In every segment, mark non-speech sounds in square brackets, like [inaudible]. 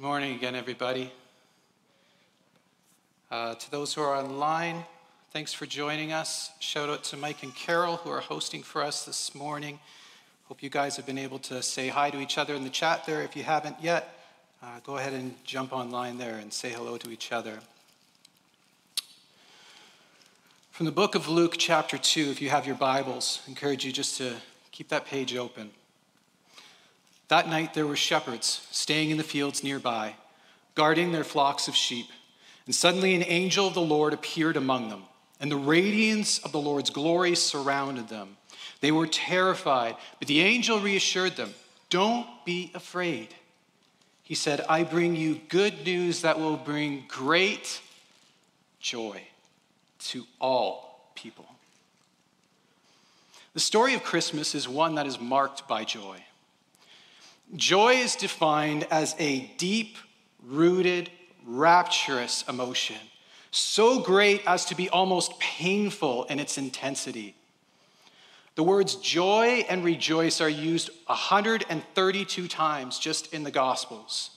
Good morning again, everybody. Uh, to those who are online, thanks for joining us. Shout out to Mike and Carol who are hosting for us this morning. Hope you guys have been able to say hi to each other in the chat there. If you haven't yet, uh, go ahead and jump online there and say hello to each other. From the book of Luke, chapter 2, if you have your Bibles, I encourage you just to keep that page open. That night there were shepherds staying in the fields nearby, guarding their flocks of sheep. And suddenly an angel of the Lord appeared among them, and the radiance of the Lord's glory surrounded them. They were terrified, but the angel reassured them Don't be afraid. He said, I bring you good news that will bring great joy to all people. The story of Christmas is one that is marked by joy. Joy is defined as a deep rooted, rapturous emotion, so great as to be almost painful in its intensity. The words joy and rejoice are used 132 times just in the Gospels.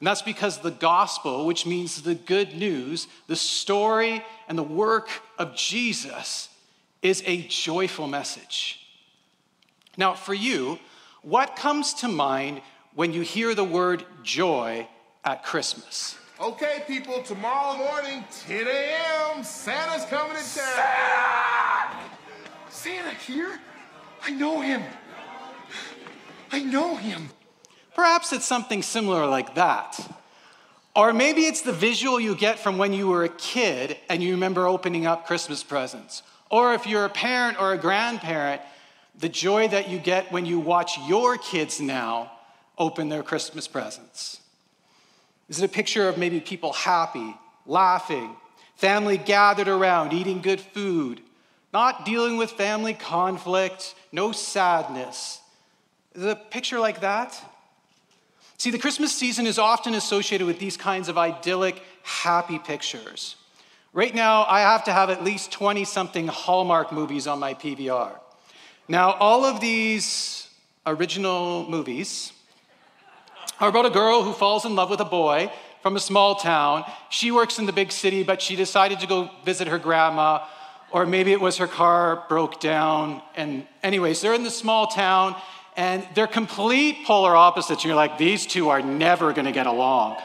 And that's because the gospel, which means the good news, the story and the work of Jesus, is a joyful message. Now, for you, what comes to mind when you hear the word joy at Christmas? Okay, people, tomorrow morning, 10 a.m., Santa's coming to town. Santa! Santa here? I know him. I know him. Perhaps it's something similar like that. Or maybe it's the visual you get from when you were a kid and you remember opening up Christmas presents. Or if you're a parent or a grandparent the joy that you get when you watch your kids now open their Christmas presents? Is it a picture of maybe people happy, laughing, family gathered around, eating good food, not dealing with family conflict, no sadness? Is it a picture like that? See, the Christmas season is often associated with these kinds of idyllic, happy pictures. Right now, I have to have at least 20 something Hallmark movies on my PVR. Now, all of these original movies are about a girl who falls in love with a boy from a small town. She works in the big city, but she decided to go visit her grandma, or maybe it was her car broke down. And, anyways, they're in the small town and they're complete polar opposites. You're like, these two are never gonna get along.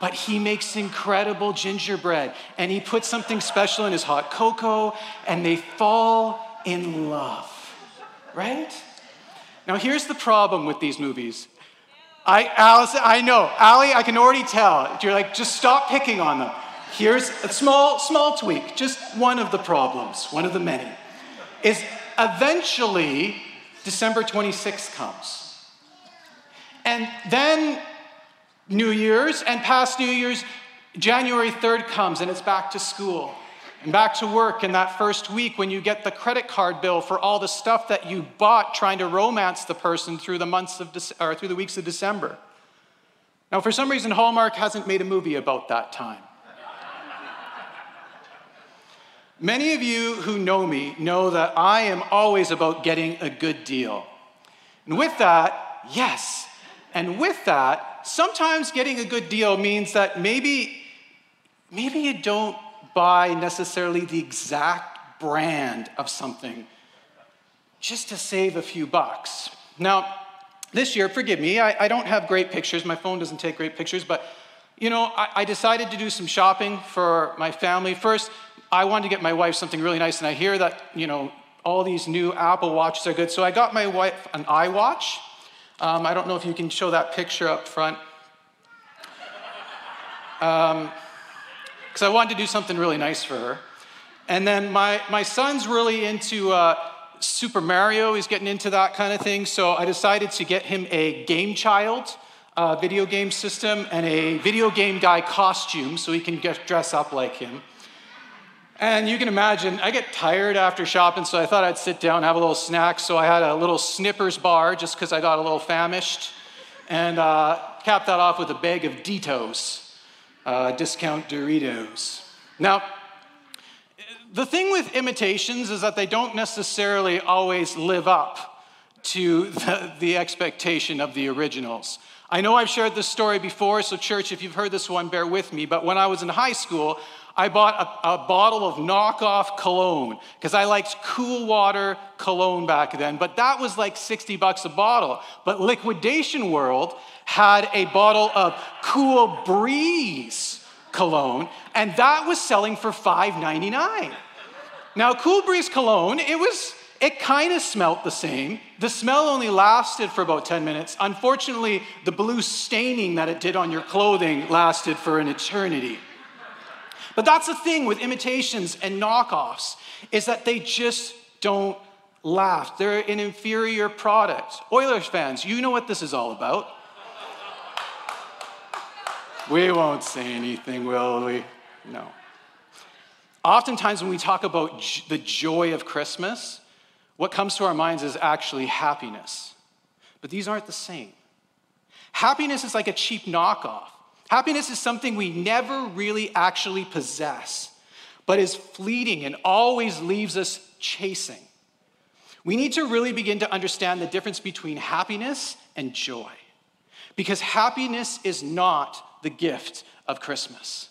But he makes incredible gingerbread and he puts something special in his hot cocoa and they fall in love right? Now, here's the problem with these movies. I, Allison, I know, Allie, I can already tell. You're like, just stop picking on them. Here's a small, small tweak, just one of the problems, one of the many, is eventually December 26th comes. And then New Year's and past New Year's, January 3rd comes and it's back to school and back to work in that first week when you get the credit card bill for all the stuff that you bought trying to romance the person through the months of De- or through the weeks of December. Now, for some reason, Hallmark hasn't made a movie about that time. Many of you who know me know that I am always about getting a good deal. And with that, yes. And with that, sometimes getting a good deal means that maybe maybe you don't buy necessarily the exact brand of something just to save a few bucks. Now, this year, forgive me, I, I don't have great pictures. My phone doesn't take great pictures, but you know, I, I decided to do some shopping for my family. First, I wanted to get my wife something really nice, and I hear that, you know, all these new Apple Watches are good. So I got my wife an iWatch. Um, I don't know if you can show that picture up front. Um, because I wanted to do something really nice for her. And then my, my son's really into uh, Super Mario, he's getting into that kind of thing. So I decided to get him a Game Child uh, video game system and a video game guy costume so he can get, dress up like him. And you can imagine, I get tired after shopping, so I thought I'd sit down, have a little snack. So I had a little Snippers bar just because I got a little famished, and uh, capped that off with a bag of Doritos uh, discount Doritos. Now, the thing with imitations is that they don't necessarily always live up to the, the expectation of the originals. I know I've shared this story before, so, church, if you've heard this one, bear with me. But when I was in high school, I bought a, a bottle of knockoff cologne because I liked cool water cologne back then, but that was like 60 bucks a bottle. But Liquidation World had a bottle of Cool Breeze cologne, and that was selling for $5.99. Now, Cool Breeze cologne, it was it kind of smelt the same. The smell only lasted for about 10 minutes. Unfortunately, the blue staining that it did on your clothing lasted for an eternity. But that's the thing with imitations and knockoffs is that they just don't last. They're an inferior product. Oilers fans, you know what this is all about. We won't say anything, will we? No. Oftentimes, when we talk about the joy of Christmas, what comes to our minds is actually happiness. But these aren't the same. Happiness is like a cheap knockoff. Happiness is something we never really actually possess, but is fleeting and always leaves us chasing. We need to really begin to understand the difference between happiness and joy. Because happiness is not the gift of Christmas,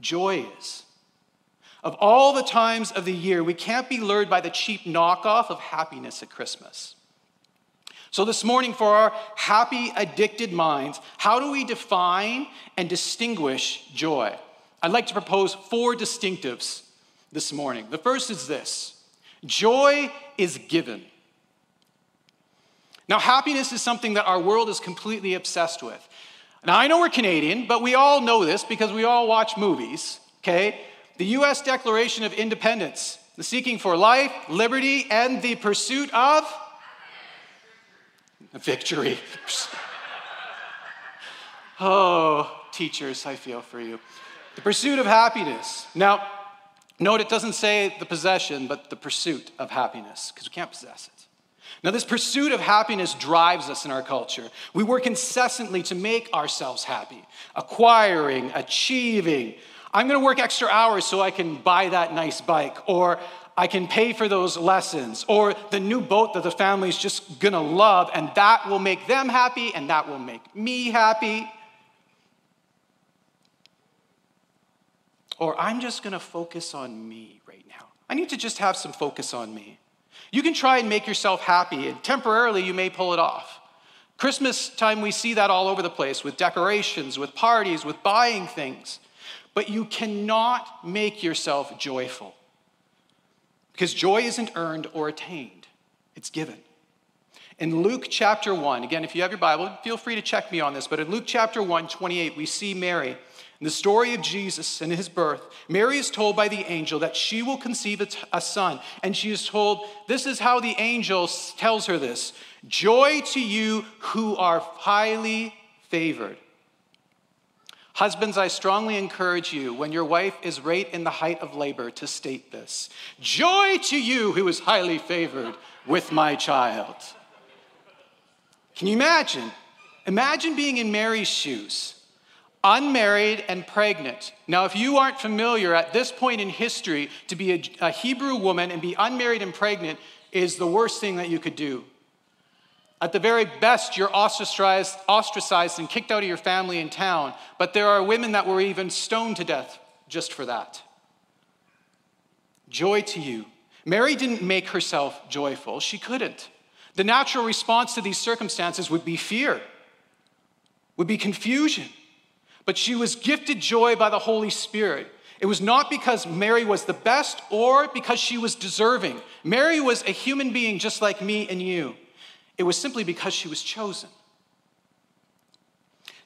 joy is. Of all the times of the year, we can't be lured by the cheap knockoff of happiness at Christmas. So, this morning, for our happy, addicted minds, how do we define and distinguish joy? I'd like to propose four distinctives this morning. The first is this joy is given. Now, happiness is something that our world is completely obsessed with. Now, I know we're Canadian, but we all know this because we all watch movies, okay? the U.S. Declaration of Independence, the seeking for life, liberty, and the pursuit of victory. [laughs] oh, teachers, I feel for you. The pursuit of happiness. Now, note it doesn't say the possession, but the pursuit of happiness, because we can't possess it. Now, this pursuit of happiness drives us in our culture. We work incessantly to make ourselves happy, acquiring, achieving, I'm going to work extra hours so I can buy that nice bike, or I can pay for those lessons, or the new boat that the family's just going to love, and that will make them happy, and that will make me happy. Or I'm just going to focus on me right now. I need to just have some focus on me. You can try and make yourself happy, and temporarily you may pull it off. Christmas time, we see that all over the place with decorations, with parties, with buying things. But you cannot make yourself joyful because joy isn't earned or attained, it's given. In Luke chapter 1, again, if you have your Bible, feel free to check me on this, but in Luke chapter 1, 28, we see Mary. In the story of Jesus and his birth, Mary is told by the angel that she will conceive a son. And she is told, this is how the angel tells her this Joy to you who are highly favored. Husbands, I strongly encourage you, when your wife is right in the height of labor, to state this Joy to you who is highly favored with my child. Can you imagine? Imagine being in Mary's shoes, unmarried and pregnant. Now, if you aren't familiar at this point in history, to be a, a Hebrew woman and be unmarried and pregnant is the worst thing that you could do. At the very best, you're ostracized, ostracized and kicked out of your family and town. But there are women that were even stoned to death just for that. Joy to you. Mary didn't make herself joyful, she couldn't. The natural response to these circumstances would be fear, would be confusion. But she was gifted joy by the Holy Spirit. It was not because Mary was the best or because she was deserving. Mary was a human being just like me and you. It was simply because she was chosen.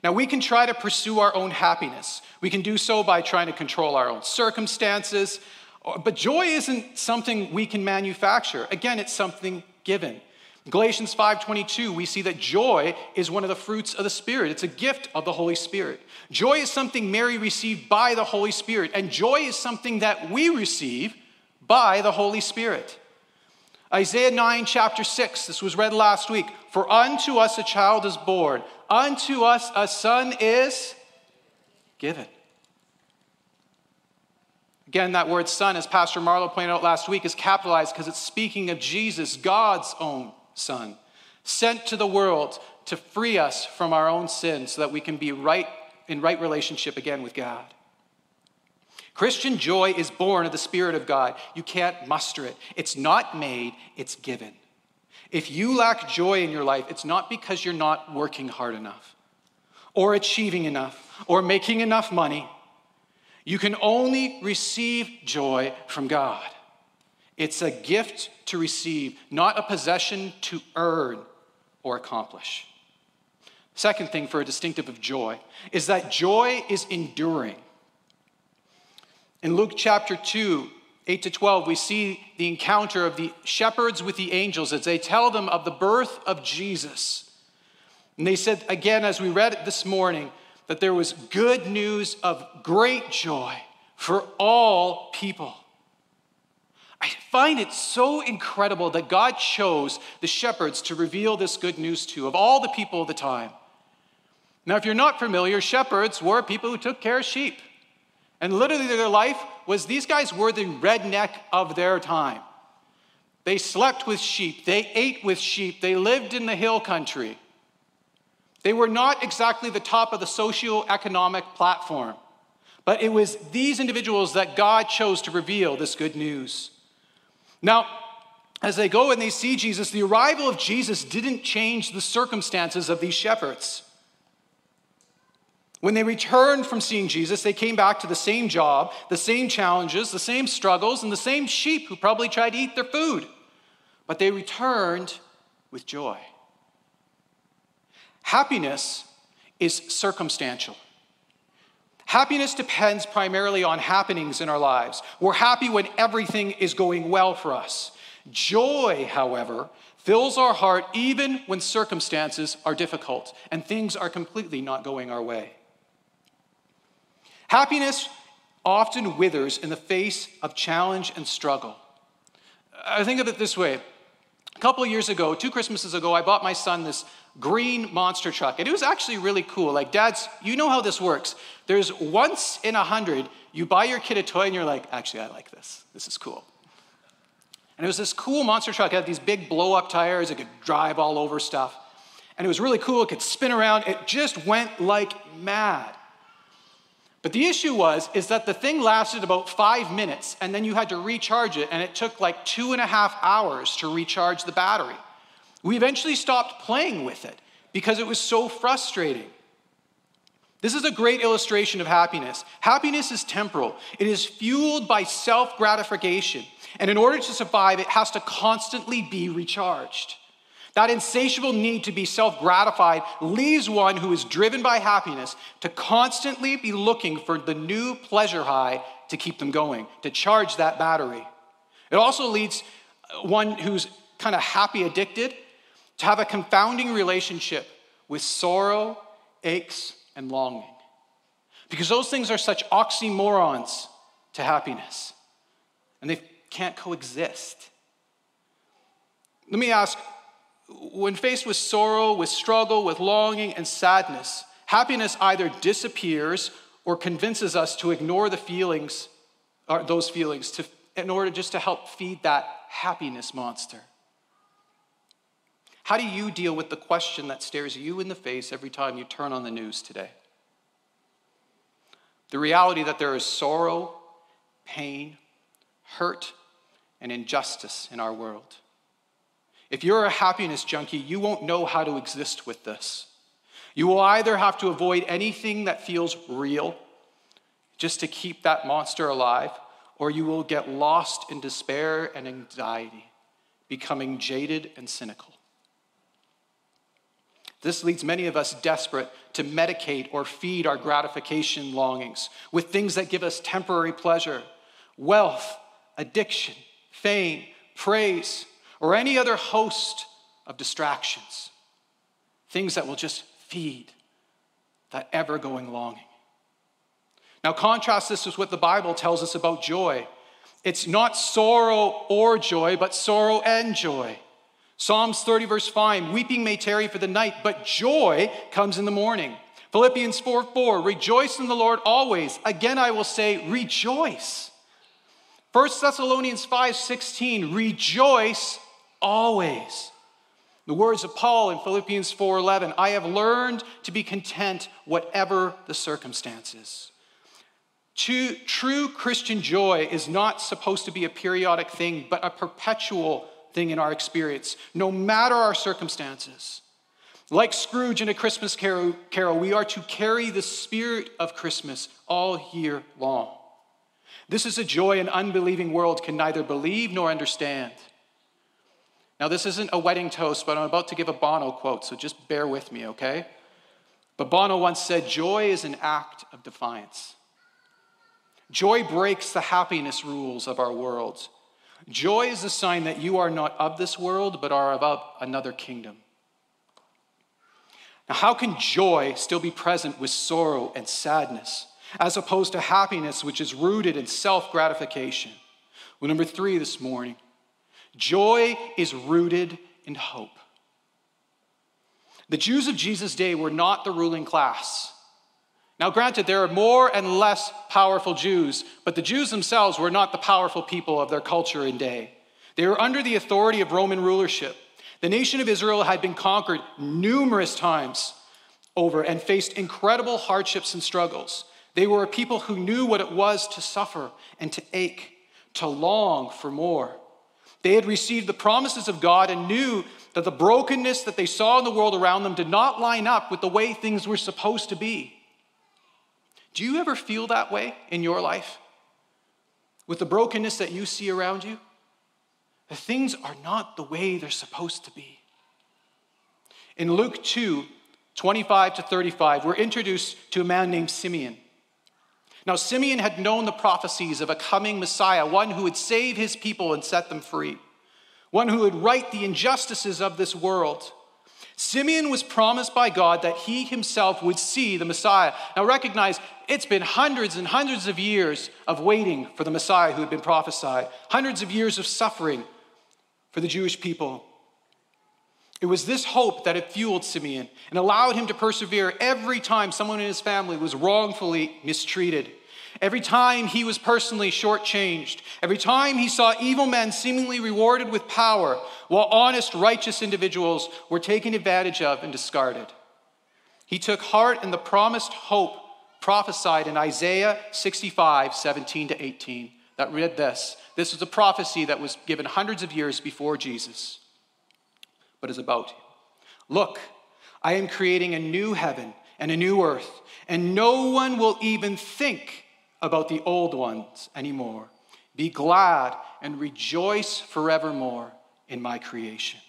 Now, we can try to pursue our own happiness. We can do so by trying to control our own circumstances, but joy isn't something we can manufacture. Again, it's something given. Galatians 5:22, we see that joy is one of the fruits of the Spirit. It's a gift of the Holy Spirit. Joy is something Mary received by the Holy Spirit, and joy is something that we receive by the Holy Spirit. Isaiah 9, chapter 6, this was read last week. For unto us a child is born, unto us a son is given. Again, that word son, as Pastor Marlowe pointed out last week, is capitalized because it's speaking of Jesus, God's own son. sent to the world to free us from our own sins so that we can be right in right relationship again with God. Christian joy is born of the Spirit of God. You can't muster it. It's not made, it's given. If you lack joy in your life, it's not because you're not working hard enough or achieving enough or making enough money. You can only receive joy from God. It's a gift to receive, not a possession to earn or accomplish. Second thing for a distinctive of joy is that joy is enduring. In Luke chapter 2, 8 to 12, we see the encounter of the shepherds with the angels as they tell them of the birth of Jesus. And they said, again, as we read it this morning, that there was good news of great joy for all people. I find it so incredible that God chose the shepherds to reveal this good news to, of all the people of the time. Now, if you're not familiar, shepherds were people who took care of sheep. And literally, their life was these guys were the redneck of their time. They slept with sheep, they ate with sheep, they lived in the hill country. They were not exactly the top of the socio-economic platform, but it was these individuals that God chose to reveal this good news. Now, as they go and they see Jesus, the arrival of Jesus didn't change the circumstances of these shepherds. When they returned from seeing Jesus, they came back to the same job, the same challenges, the same struggles, and the same sheep who probably tried to eat their food. But they returned with joy. Happiness is circumstantial. Happiness depends primarily on happenings in our lives. We're happy when everything is going well for us. Joy, however, fills our heart even when circumstances are difficult and things are completely not going our way. Happiness often withers in the face of challenge and struggle. I think of it this way. A couple of years ago, two Christmases ago, I bought my son this green monster truck, and it was actually really cool. Like, dads, you know how this works. There's once in a hundred, you buy your kid a toy, and you're like, actually, I like this. This is cool. And it was this cool monster truck. It had these big blow up tires, it could drive all over stuff. And it was really cool, it could spin around. It just went like mad. But the issue was is that the thing lasted about five minutes, and then you had to recharge it, and it took like two and a half hours to recharge the battery. We eventually stopped playing with it because it was so frustrating. This is a great illustration of happiness. Happiness is temporal, it is fueled by self gratification. And in order to survive, it has to constantly be recharged. That insatiable need to be self gratified leaves one who is driven by happiness to constantly be looking for the new pleasure high to keep them going, to charge that battery. It also leads one who's kind of happy addicted to have a confounding relationship with sorrow, aches, and longing. Because those things are such oxymorons to happiness, and they can't coexist. Let me ask when faced with sorrow, with struggle, with longing and sadness, happiness either disappears or convinces us to ignore the feelings, or those feelings, to, in order just to help feed that happiness monster. How do you deal with the question that stares you in the face every time you turn on the news today? The reality that there is sorrow, pain, hurt, and injustice in our world. If you're a happiness junkie, you won't know how to exist with this. You will either have to avoid anything that feels real just to keep that monster alive, or you will get lost in despair and anxiety, becoming jaded and cynical. This leads many of us desperate to medicate or feed our gratification longings with things that give us temporary pleasure, wealth, addiction, fame, praise, or any other host of distractions, things that will just feed that ever going longing. Now, contrast this with what the Bible tells us about joy. It's not sorrow or joy, but sorrow and joy. Psalms 30, verse 5 Weeping may tarry for the night, but joy comes in the morning. Philippians 4 4 Rejoice in the Lord always. Again, I will say, rejoice. 1 Thessalonians 5 16 Rejoice always. The words of Paul in Philippians 4:11, I have learned to be content whatever the circumstances. True, true Christian joy is not supposed to be a periodic thing, but a perpetual thing in our experience, no matter our circumstances. Like Scrooge in A Christmas Carol, we are to carry the spirit of Christmas all year long. This is a joy an unbelieving world can neither believe nor understand. Now, this isn't a wedding toast, but I'm about to give a Bono quote, so just bear with me, okay? But Bono once said, Joy is an act of defiance. Joy breaks the happiness rules of our world. Joy is a sign that you are not of this world, but are of another kingdom. Now, how can joy still be present with sorrow and sadness, as opposed to happiness, which is rooted in self gratification? Well, number three this morning joy is rooted in hope. The Jews of Jesus' day were not the ruling class. Now, granted, there are more and less powerful Jews, but the Jews themselves were not the powerful people of their culture and day. They were under the authority of Roman rulership. The nation of Israel had been conquered numerous times over and faced incredible hardships and struggles. They were a people who knew what it was to suffer and to ache, to long for more. They had received the promises of God and knew that the brokenness that they saw in the world around them did not line up with the way things were supposed to be. Do you ever feel that way in your life? With the brokenness that you see around you? The things are not the way they're supposed to be. In Luke 2, 25 to 35, we're introduced to a man named Simeon. Now, Simeon had known the prophecies of a coming Messiah, one who would save his people and set them free, one who would right the injustices of this world. Simeon was promised by God that he himself would see the Messiah. Now, recognize it's been hundreds and hundreds of years of waiting for the Messiah who had been prophesied, hundreds of years of suffering for the Jewish people. It was this hope that had fueled Simeon and allowed him to persevere every time someone in his family was wrongfully mistreated. Every time he was personally shortchanged, every time he saw evil men seemingly rewarded with power, while honest, righteous individuals were taken advantage of and discarded. He took heart in the promised hope prophesied in Isaiah 65, 17 to 18, that read this. This was a prophecy that was given hundreds of years before Jesus, but is about him. Look, I am creating a new heaven and a new earth, and no one will even think about the old ones anymore. Be glad and rejoice forevermore in my creation.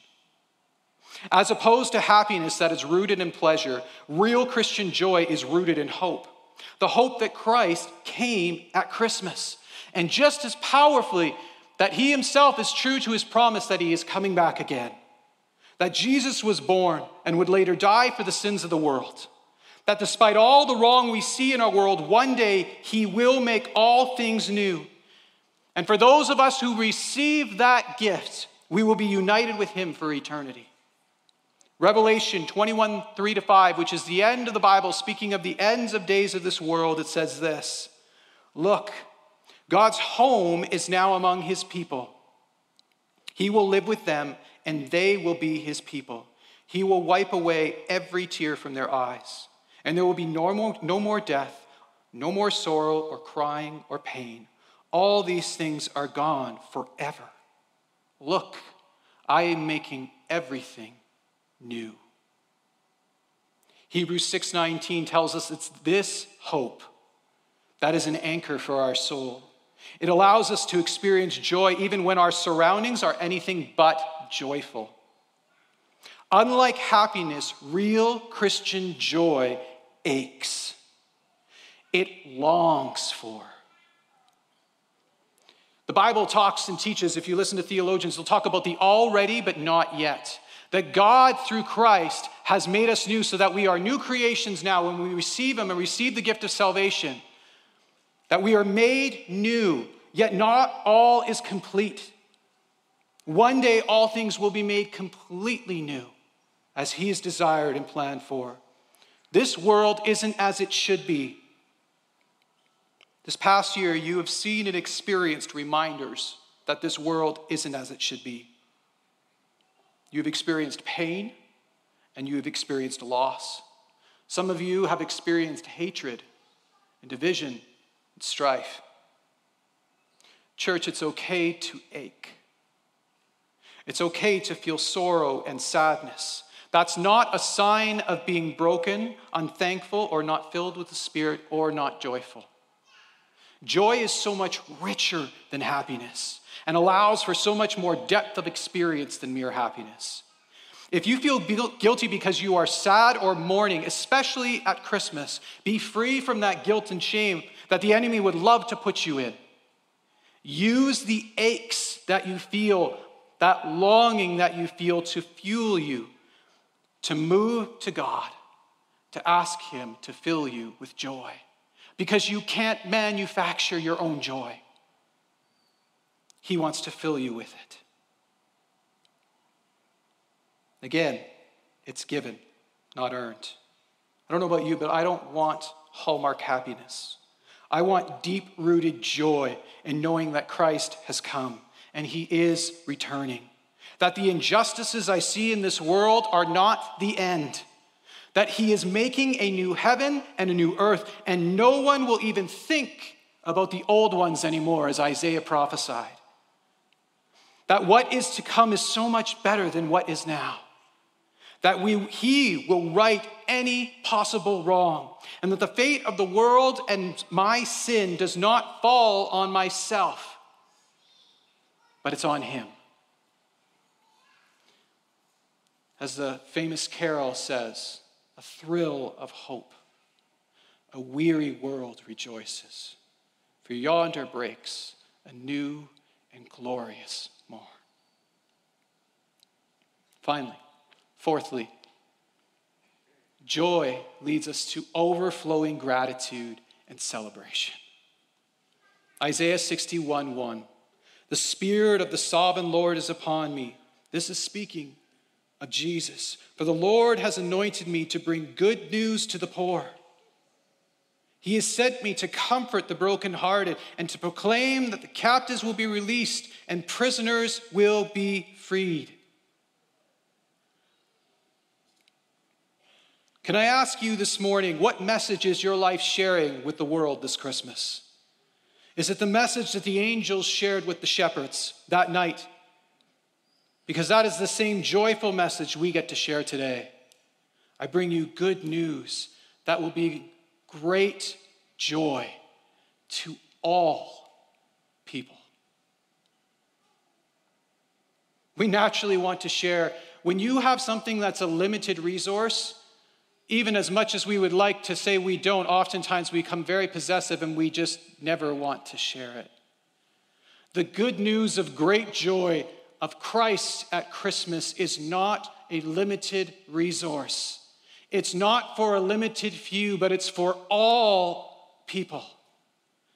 As opposed to happiness that is rooted in pleasure, real Christian joy is rooted in hope. The hope that Christ came at Christmas. And just as powerfully, that he himself is true to his promise that he is coming back again. That Jesus was born and would later die for the sins of the world that despite all the wrong we see in our world, one day He will make all things new. And for those of us who receive that gift, we will be united with Him for eternity. Revelation 21 3 to 5, which is the end of the Bible, speaking of the ends of days of this world, it says this Look, God's home is now among His people. He will live with them, and they will be His people. He will wipe away every tear from their eyes and there will be no more, no more death, no more sorrow or crying or pain. All these things are gone forever. Look, I am making everything new. Hebrews 6:19 tells us it's this hope that is an anchor for our soul. It allows us to experience joy even when our surroundings are anything but joyful. Unlike happiness, real Christian joy aches, it longs for. The Bible talks and teaches, if you listen to theologians, they'll talk about the already but not yet. That God, through Christ, has made us new so that we are new creations now when we receive Him and receive the gift of salvation. That we are made new, yet not all is complete. One day, all things will be made completely new as He has desired and planned for. This world isn't as it should be. This past year, you have seen and experienced reminders that this world isn't as it should be. You've experienced pain and you have experienced loss. Some of you have experienced hatred and division and strife. Church, it's okay to ache. It's okay to feel sorrow and sadness. That's not a sign of being broken, unthankful, or not filled with the Spirit, or not joyful. Joy is so much richer than happiness and allows for so much more depth of experience than mere happiness. If you feel guilty because you are sad or mourning, especially at Christmas, be free from that guilt and shame that the enemy would love to put you in. Use the aches that you feel, that longing that you feel to fuel you, to move to God, to ask Him to fill you with joy. Because you can't manufacture your own joy. He wants to fill you with it. Again, it's given, not earned. I don't know about you, but I don't want hallmark happiness. I want deep rooted joy in knowing that Christ has come and he is returning. That the injustices I see in this world are not the end. That he is making a new heaven and a new earth, and no one will even think about the old ones anymore, as Isaiah prophesied. That what is to come is so much better than what is now that we, he will right any possible wrong, and that the fate of the world and my sin does not fall on myself, but it's on him. As the famous carol says, a thrill of hope, a weary world rejoices, for yonder breaks a new and glorious morn. Finally, Fourthly, joy leads us to overflowing gratitude and celebration. Isaiah 61 1. The Spirit of the sovereign Lord is upon me. This is speaking of Jesus. For the Lord has anointed me to bring good news to the poor. He has sent me to comfort the brokenhearted and to proclaim that the captives will be released and prisoners will be freed Can I ask you this morning, what message is your life sharing with the world this Christmas? Is it the message that the angels shared with the shepherds that night? Because that is the same joyful message we get to share today. I bring you good news that will be great joy to all people. We naturally want to share. When you have something that's a limited resource, even as much as we would like to say we don't, oftentimes we become very possessive and we just never want to share it. The good news of great joy of Christ at Christmas is not a limited resource. It's not for a limited few, but it's for all people.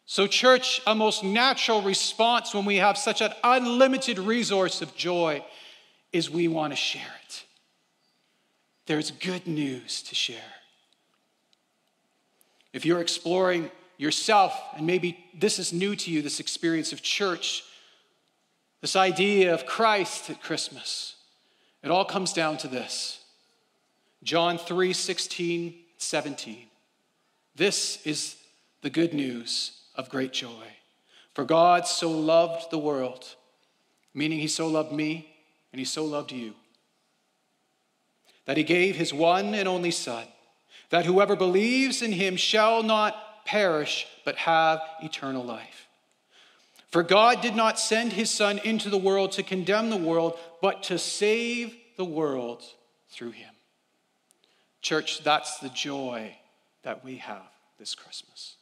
So, church, a most natural response when we have such an unlimited resource of joy is we want to share it there's good news to share. If you're exploring yourself, and maybe this is new to you, this experience of church, this idea of Christ at Christmas, it all comes down to this John 3 16, 17. This is the good news of great joy. For God so loved the world, meaning He so loved me and He so loved you that he gave his one and only Son, that whoever believes in him shall not perish, but have eternal life. For God did not send his Son into the world to condemn the world, but to save the world through him. Church, that's the joy that we have this Christmas.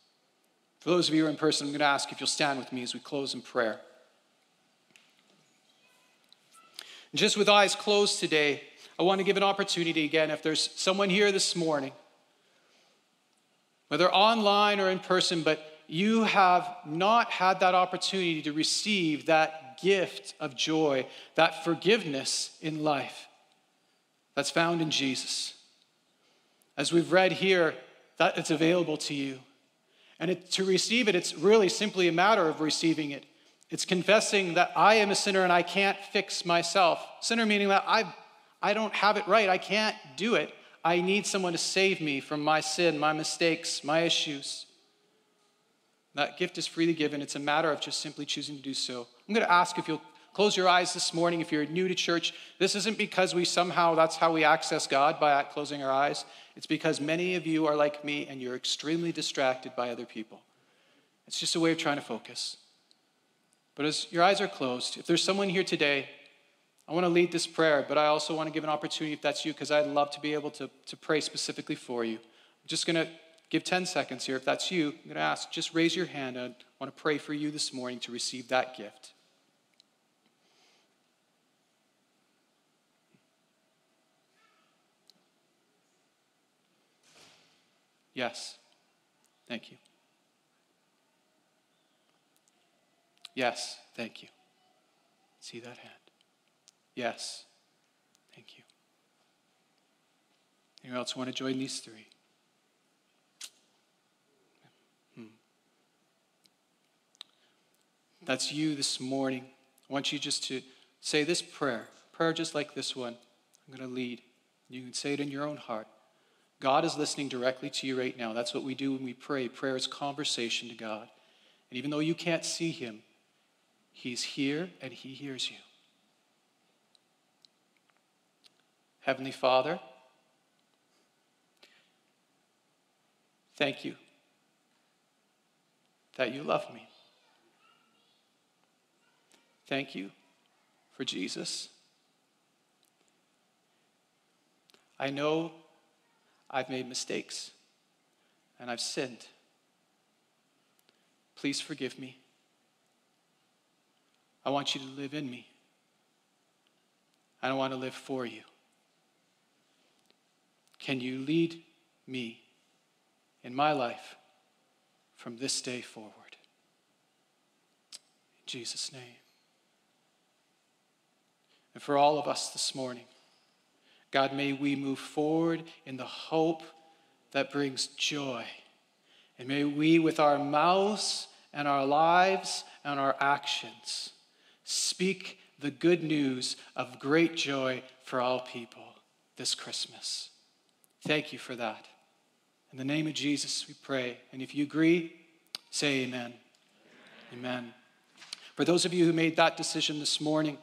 For those of you who are in person, I'm going to ask if you'll stand with me as we close in prayer. Just with eyes closed today, I want to give an opportunity again if there's someone here this morning, whether online or in person, but you have not had that opportunity to receive that gift of joy, that forgiveness in life that's found in Jesus. As we've read here, that it's available to you. And it, to receive it, it's really simply a matter of receiving it. It's confessing that I am a sinner and I can't fix myself. Sinner meaning that I've I don't have it right. I can't do it. I need someone to save me from my sin, my mistakes, my issues. That gift is freely given. It's a matter of just simply choosing to do so. I'm going to ask if you'll close your eyes this morning. If you're new to church, this isn't because we somehow, that's how we access God by closing our eyes. It's because many of you are like me and you're extremely distracted by other people. It's just a way of trying to focus. But as your eyes are closed, if there's someone here today, I want to lead this prayer, but I also want to give an opportunity if that's you, because I'd love to be able to, to pray specifically for you. I'm just going to give 10 seconds here. If that's you, I'm going to ask, just raise your hand. I want to pray for you this morning to receive that gift. Yes. Thank you. Yes. Thank you. See that hand? Yes. Thank you. Anyone else want to join these three? That's you this morning. I want you just to say this prayer, prayer just like this one. I'm going to lead. You can say it in your own heart. God is listening directly to you right now. That's what we do when we pray. Prayer is conversation to God. And even though you can't see Him, He's here and He hears you. Heavenly Father, thank you that you love me. Thank you for Jesus. I know I've made mistakes and I've sinned. Please forgive me. I want you to live in me. I don't want to live for you. Can you lead me in my life from this day forward? In Jesus' name. And for all of us this morning, God, may we move forward in the hope that brings joy. And may we, with our mouths and our lives and our actions, speak the good news of great joy for all people this Christmas. Thank you for that. In the name of Jesus, we pray. And if you agree, say amen. Amen. amen. For those of you who made that decision this morning,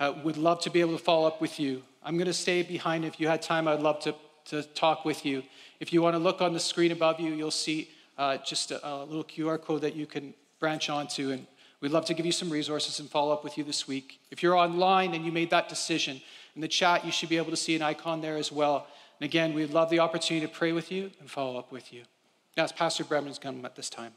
uh, would love to be able to follow up with you. I'm going to stay behind. If you had time, I'd love to, to talk with you. If you want to look on the screen above you, you'll see uh, just a, a little QR code that you can branch onto. And we'd love to give you some resources and follow up with you this week. If you're online and you made that decision, in the chat, you should be able to see an icon there as well. And again, we'd love the opportunity to pray with you and follow up with you. Now, it's Pastor Bremen is coming at this time.